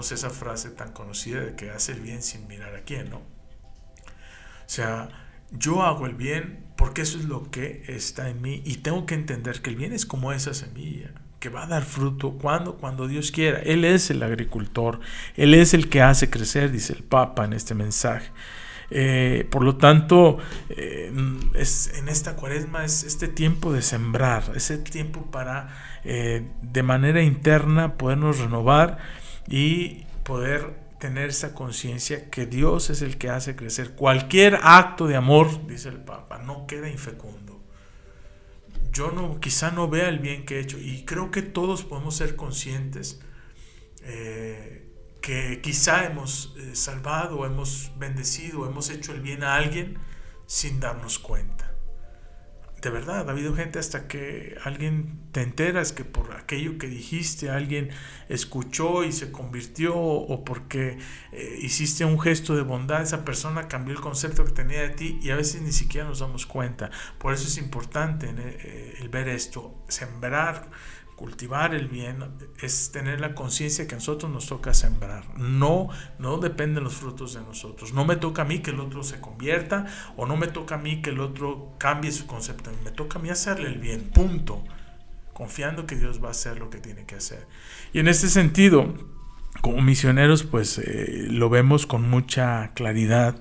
esa frase tan conocida de que hace el bien sin mirar a quién, ¿no? O sea, yo hago el bien porque eso es lo que está en mí y tengo que entender que el bien es como esa semilla que va a dar fruto cuando cuando Dios quiera. Él es el agricultor, él es el que hace crecer, dice el Papa en este mensaje. Eh, por lo tanto, eh, es, en esta cuaresma es este tiempo de sembrar, ese tiempo para eh, de manera interna podernos renovar y poder tener esa conciencia que Dios es el que hace crecer. Cualquier acto de amor, dice el Papa, no queda infecundo. Yo no, quizá no vea el bien que he hecho y creo que todos podemos ser conscientes eh, que quizá hemos eh, salvado, hemos bendecido, hemos hecho el bien a alguien sin darnos cuenta de verdad, ha habido gente hasta que alguien te enteras que por aquello que dijiste alguien escuchó y se convirtió o porque eh, hiciste un gesto de bondad, esa persona cambió el concepto que tenía de ti y a veces ni siquiera nos damos cuenta. Por eso es importante eh, el ver esto, sembrar Cultivar el bien es tener la conciencia que a nosotros nos toca sembrar. No, no dependen los frutos de nosotros. No me toca a mí que el otro se convierta o no me toca a mí que el otro cambie su concepto. Me toca a mí hacerle el bien, punto. Confiando que Dios va a hacer lo que tiene que hacer. Y en este sentido, como misioneros, pues eh, lo vemos con mucha claridad.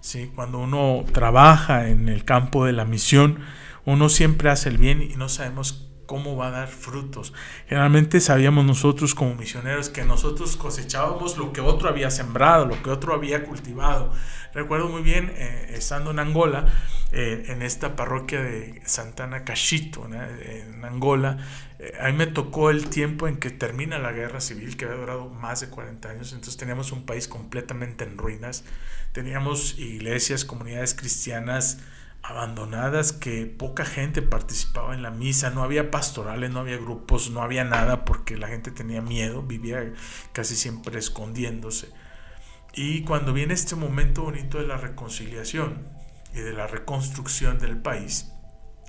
¿sí? Cuando uno trabaja en el campo de la misión, Uno siempre hace el bien y no sabemos cómo va a dar frutos. Generalmente sabíamos nosotros como misioneros que nosotros cosechábamos lo que otro había sembrado, lo que otro había cultivado. Recuerdo muy bien, eh, estando en Angola, eh, en esta parroquia de Santana Cachito, en Angola, eh, a me tocó el tiempo en que termina la guerra civil, que había durado más de 40 años, entonces teníamos un país completamente en ruinas, teníamos iglesias, comunidades cristianas, abandonadas que poca gente participaba en la misa, no había pastorales, no había grupos, no había nada porque la gente tenía miedo, vivía casi siempre escondiéndose. Y cuando viene este momento bonito de la reconciliación y de la reconstrucción del país,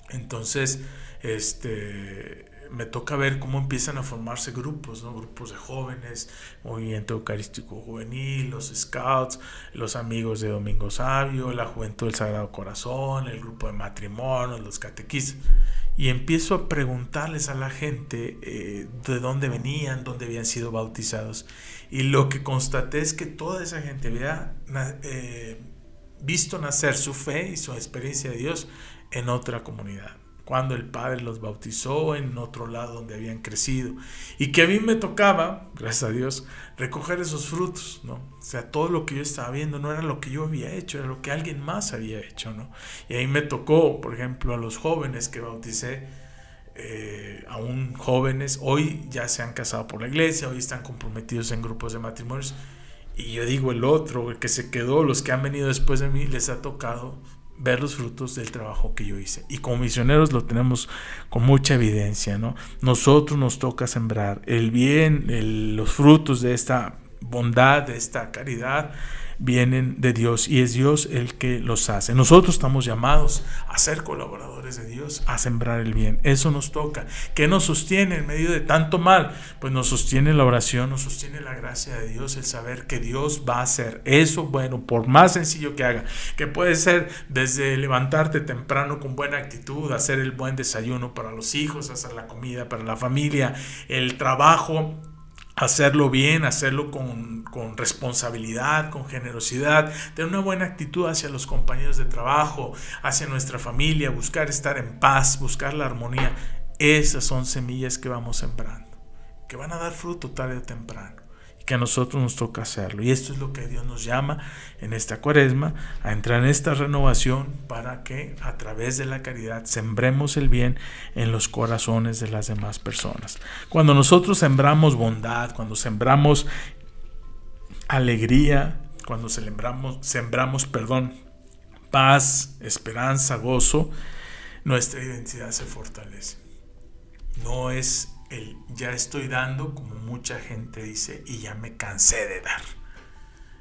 entonces este me toca ver cómo empiezan a formarse grupos, ¿no? grupos de jóvenes, movimiento eucarístico juvenil, los scouts, los amigos de Domingo Sabio, la juventud del Sagrado Corazón, el grupo de matrimonios, los catequistas. Y empiezo a preguntarles a la gente eh, de dónde venían, dónde habían sido bautizados. Y lo que constaté es que toda esa gente había eh, visto nacer su fe y su experiencia de Dios en otra comunidad cuando el Padre los bautizó en otro lado donde habían crecido. Y que a mí me tocaba, gracias a Dios, recoger esos frutos, ¿no? O sea, todo lo que yo estaba viendo no era lo que yo había hecho, era lo que alguien más había hecho, ¿no? Y ahí me tocó, por ejemplo, a los jóvenes que bauticé, eh, aún jóvenes, hoy ya se han casado por la iglesia, hoy están comprometidos en grupos de matrimonios. Y yo digo el otro, el que se quedó, los que han venido después de mí, les ha tocado ver los frutos del trabajo que yo hice. Y como misioneros lo tenemos con mucha evidencia, ¿no? Nosotros nos toca sembrar el bien, los frutos de esta bondad, de esta caridad, vienen de Dios y es Dios el que los hace. Nosotros estamos llamados a ser colaboradores de Dios, a sembrar el bien. Eso nos toca. ¿Qué nos sostiene en medio de tanto mal? Pues nos sostiene la oración, nos sostiene la gracia de Dios, el saber que Dios va a hacer eso, bueno, por más sencillo que haga, que puede ser desde levantarte temprano con buena actitud, hacer el buen desayuno para los hijos, hacer la comida para la familia, el trabajo hacerlo bien, hacerlo con, responsabilidad, con generosidad, tener una buena actitud hacia los compañeros de trabajo, hacia nuestra familia, buscar estar en paz, buscar la armonía. Esas son semillas que vamos sembrando, que van a dar fruto tarde o temprano que a nosotros nos toca hacerlo. Y esto es lo que Dios nos llama en esta cuaresma, a entrar en esta renovación para que a través de la caridad sembremos el bien en los corazones de las demás personas. Cuando nosotros sembramos bondad, cuando sembramos alegría, cuando sembramos, sembramos perdón, paz, esperanza, gozo, nuestra identidad se fortalece. No es el ya estoy dando, como mucha gente dice, y ya me cansé de dar.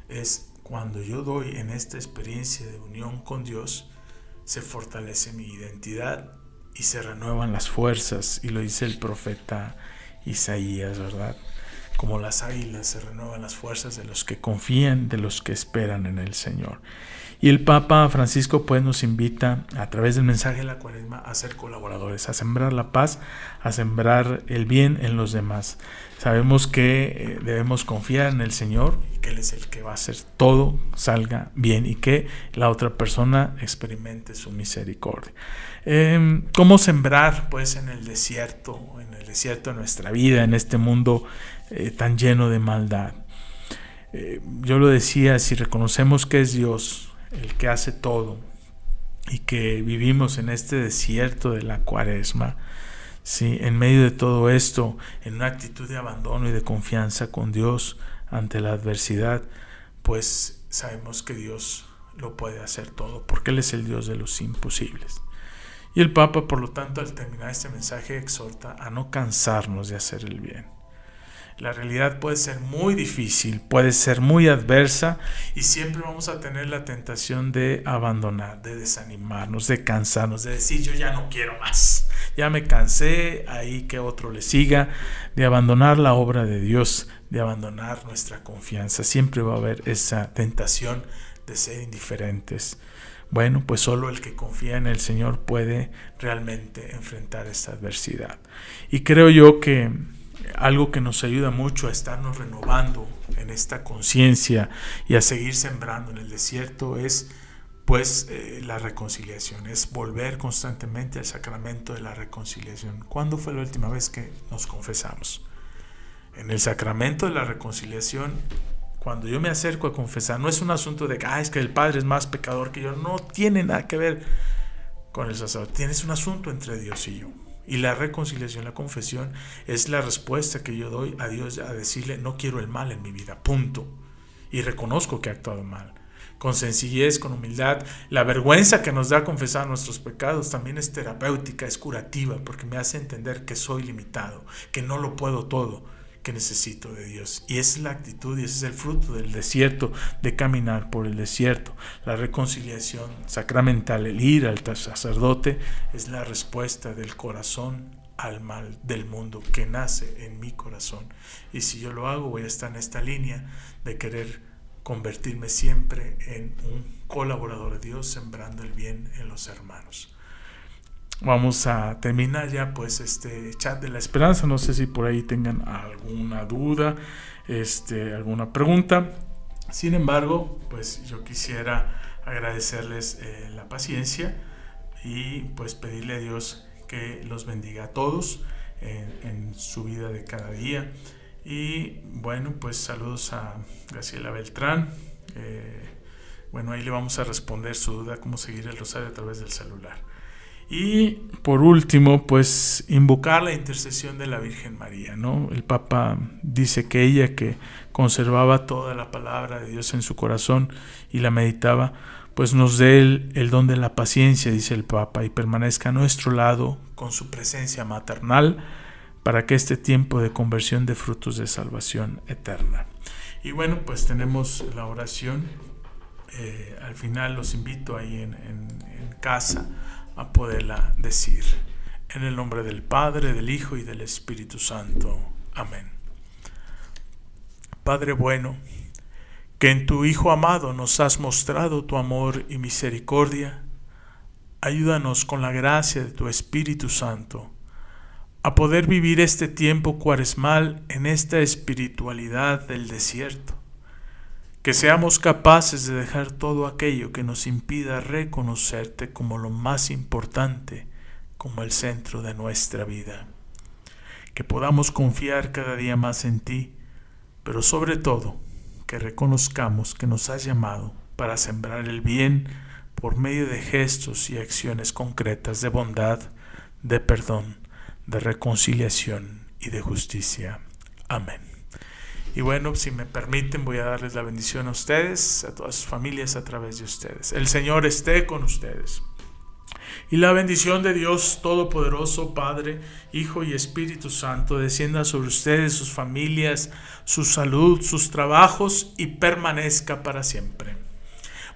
Es cuando yo doy en esta experiencia de unión con Dios, se fortalece mi identidad y se renuevan las fuerzas, y lo dice el profeta Isaías, ¿verdad? Como las águilas se renuevan las fuerzas de los que confían, de los que esperan en el Señor. Y el Papa Francisco pues nos invita a través del mensaje de la cuaresma a ser colaboradores, a sembrar la paz, a sembrar el bien en los demás. Sabemos que eh, debemos confiar en el Señor y que Él es el que va a hacer todo salga bien y que la otra persona experimente su misericordia. Em, ¿Cómo sembrar pues en el desierto, en el desierto de nuestra vida, en este mundo eh, tan lleno de maldad? Eh, yo lo decía, si reconocemos que es Dios, el que hace todo y que vivimos en este desierto de la cuaresma, ¿sí? en medio de todo esto, en una actitud de abandono y de confianza con Dios ante la adversidad, pues sabemos que Dios lo puede hacer todo, porque Él es el Dios de los imposibles. Y el Papa, por lo tanto, al terminar este mensaje, exhorta a no cansarnos de hacer el bien la realidad puede ser muy difícil, puede ser muy adversa y siempre vamos a tener la tentación de abandonar, de desanimarnos, de cansarnos, de decir yo ya no quiero más, ya me cansé, ahí que otro le siga, de abandonar la obra de Dios, de abandonar nuestra confianza. Siempre va a haber esa tentación de ser indiferentes. Bueno, pues solo el que confía en el Señor puede realmente enfrentar esta adversidad. Y creo yo que algo que nos ayuda mucho a estarnos renovando en esta conciencia y a seguir sembrando en el desierto es pues eh, la reconciliación, es volver constantemente al sacramento de la reconciliación. ¿Cuándo fue la última vez que nos confesamos? En el sacramento de la reconciliación, cuando yo me acerco a confesar, no es un asunto de que ah, es que el Padre es más pecador que yo, no tiene nada que ver con el sacerdote, tienes un asunto entre Dios y yo. Y la reconciliación, la confesión, es la respuesta que yo doy a Dios a decirle, no quiero el mal en mi vida, punto. Y reconozco que he actuado mal con sencillez, con humildad. La vergüenza que nos da confesar nuestros pecados también es terapéutica, es curativa, porque me hace entender que soy limitado, que no lo puedo todo, necesito de Dios. Y esa es la actitud y ese es el fruto del desierto, de caminar por el desierto. La reconciliación sacramental, el ir al sacerdote, es la respuesta del corazón al mal del mundo que nace en mi corazón. Y si yo lo hago, voy a estar en esta línea de querer convertirme siempre en un colaborador de Dios, sembrando el bien en los hermanos. Vamos a terminar ya pues este chat de la esperanza. No sé si por ahí tengan alguna duda, este, alguna pregunta. Sin embargo, pues yo quisiera agradecerles eh, la paciencia y pues pedirle a Dios que los bendiga a todos en su vida de cada día. Y bueno, pues saludos a Graciela Beltrán. Eh, bueno, ahí le vamos a responder su duda, cómo seguir el rosario a través del celular. Y por último, pues invocar la intercesión de la Virgen María, ¿no? El Papa dice que ella que conservaba toda la palabra de Dios en su corazón y la meditaba, pues nos dé el, don de la paciencia, dice el Papa, y permanezca a nuestro lado con su presencia maternal para que este tiempo de conversión de frutos de salvación eterna. Y bueno, pues tenemos la oración. Eh, al final los invito ahí en casa a poderla decir. En el nombre del Padre, del Hijo y del Espíritu Santo. Amén. Padre bueno, que en tu Hijo amado nos has mostrado tu amor y misericordia, ayúdanos con la gracia de tu Espíritu Santo a poder vivir este tiempo cuaresmal en esta espiritualidad del desierto. Que seamos capaces de dejar todo aquello que nos impida reconocerte como lo más importante, como el centro de nuestra vida. Que podamos confiar cada día más en ti, pero sobre todo que reconozcamos que nos has llamado para sembrar el bien por medio de gestos y acciones concretas de bondad, de perdón, de reconciliación y de justicia. Amén. Y bueno, si me permiten, voy a darles la bendición a ustedes, a todas sus familias a través de ustedes. El Señor esté con ustedes. Y la bendición de Dios Todopoderoso, Padre, Hijo y Espíritu Santo, descienda sobre ustedes, sus familias, su salud, sus trabajos y permanezca para siempre.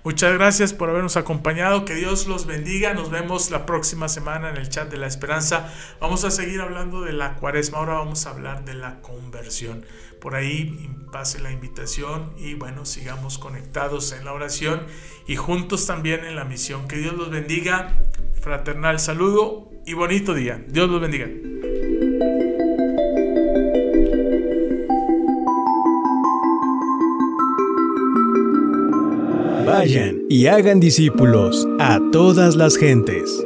Muchas gracias por habernos acompañado. Que Dios los bendiga. Nos vemos la próxima semana en el chat de la esperanza. Vamos a seguir hablando de la cuaresma. Ahora vamos a hablar de la conversión. Por ahí pase la invitación y bueno, sigamos conectados en la oración y juntos también en la misión. Que Dios los bendiga. Fraternal saludo y bonito día. Dios los bendiga. Vayan y hagan discípulos a todas las gentes.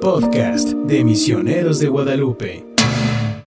Podcast de Misioneros de Guadalupe.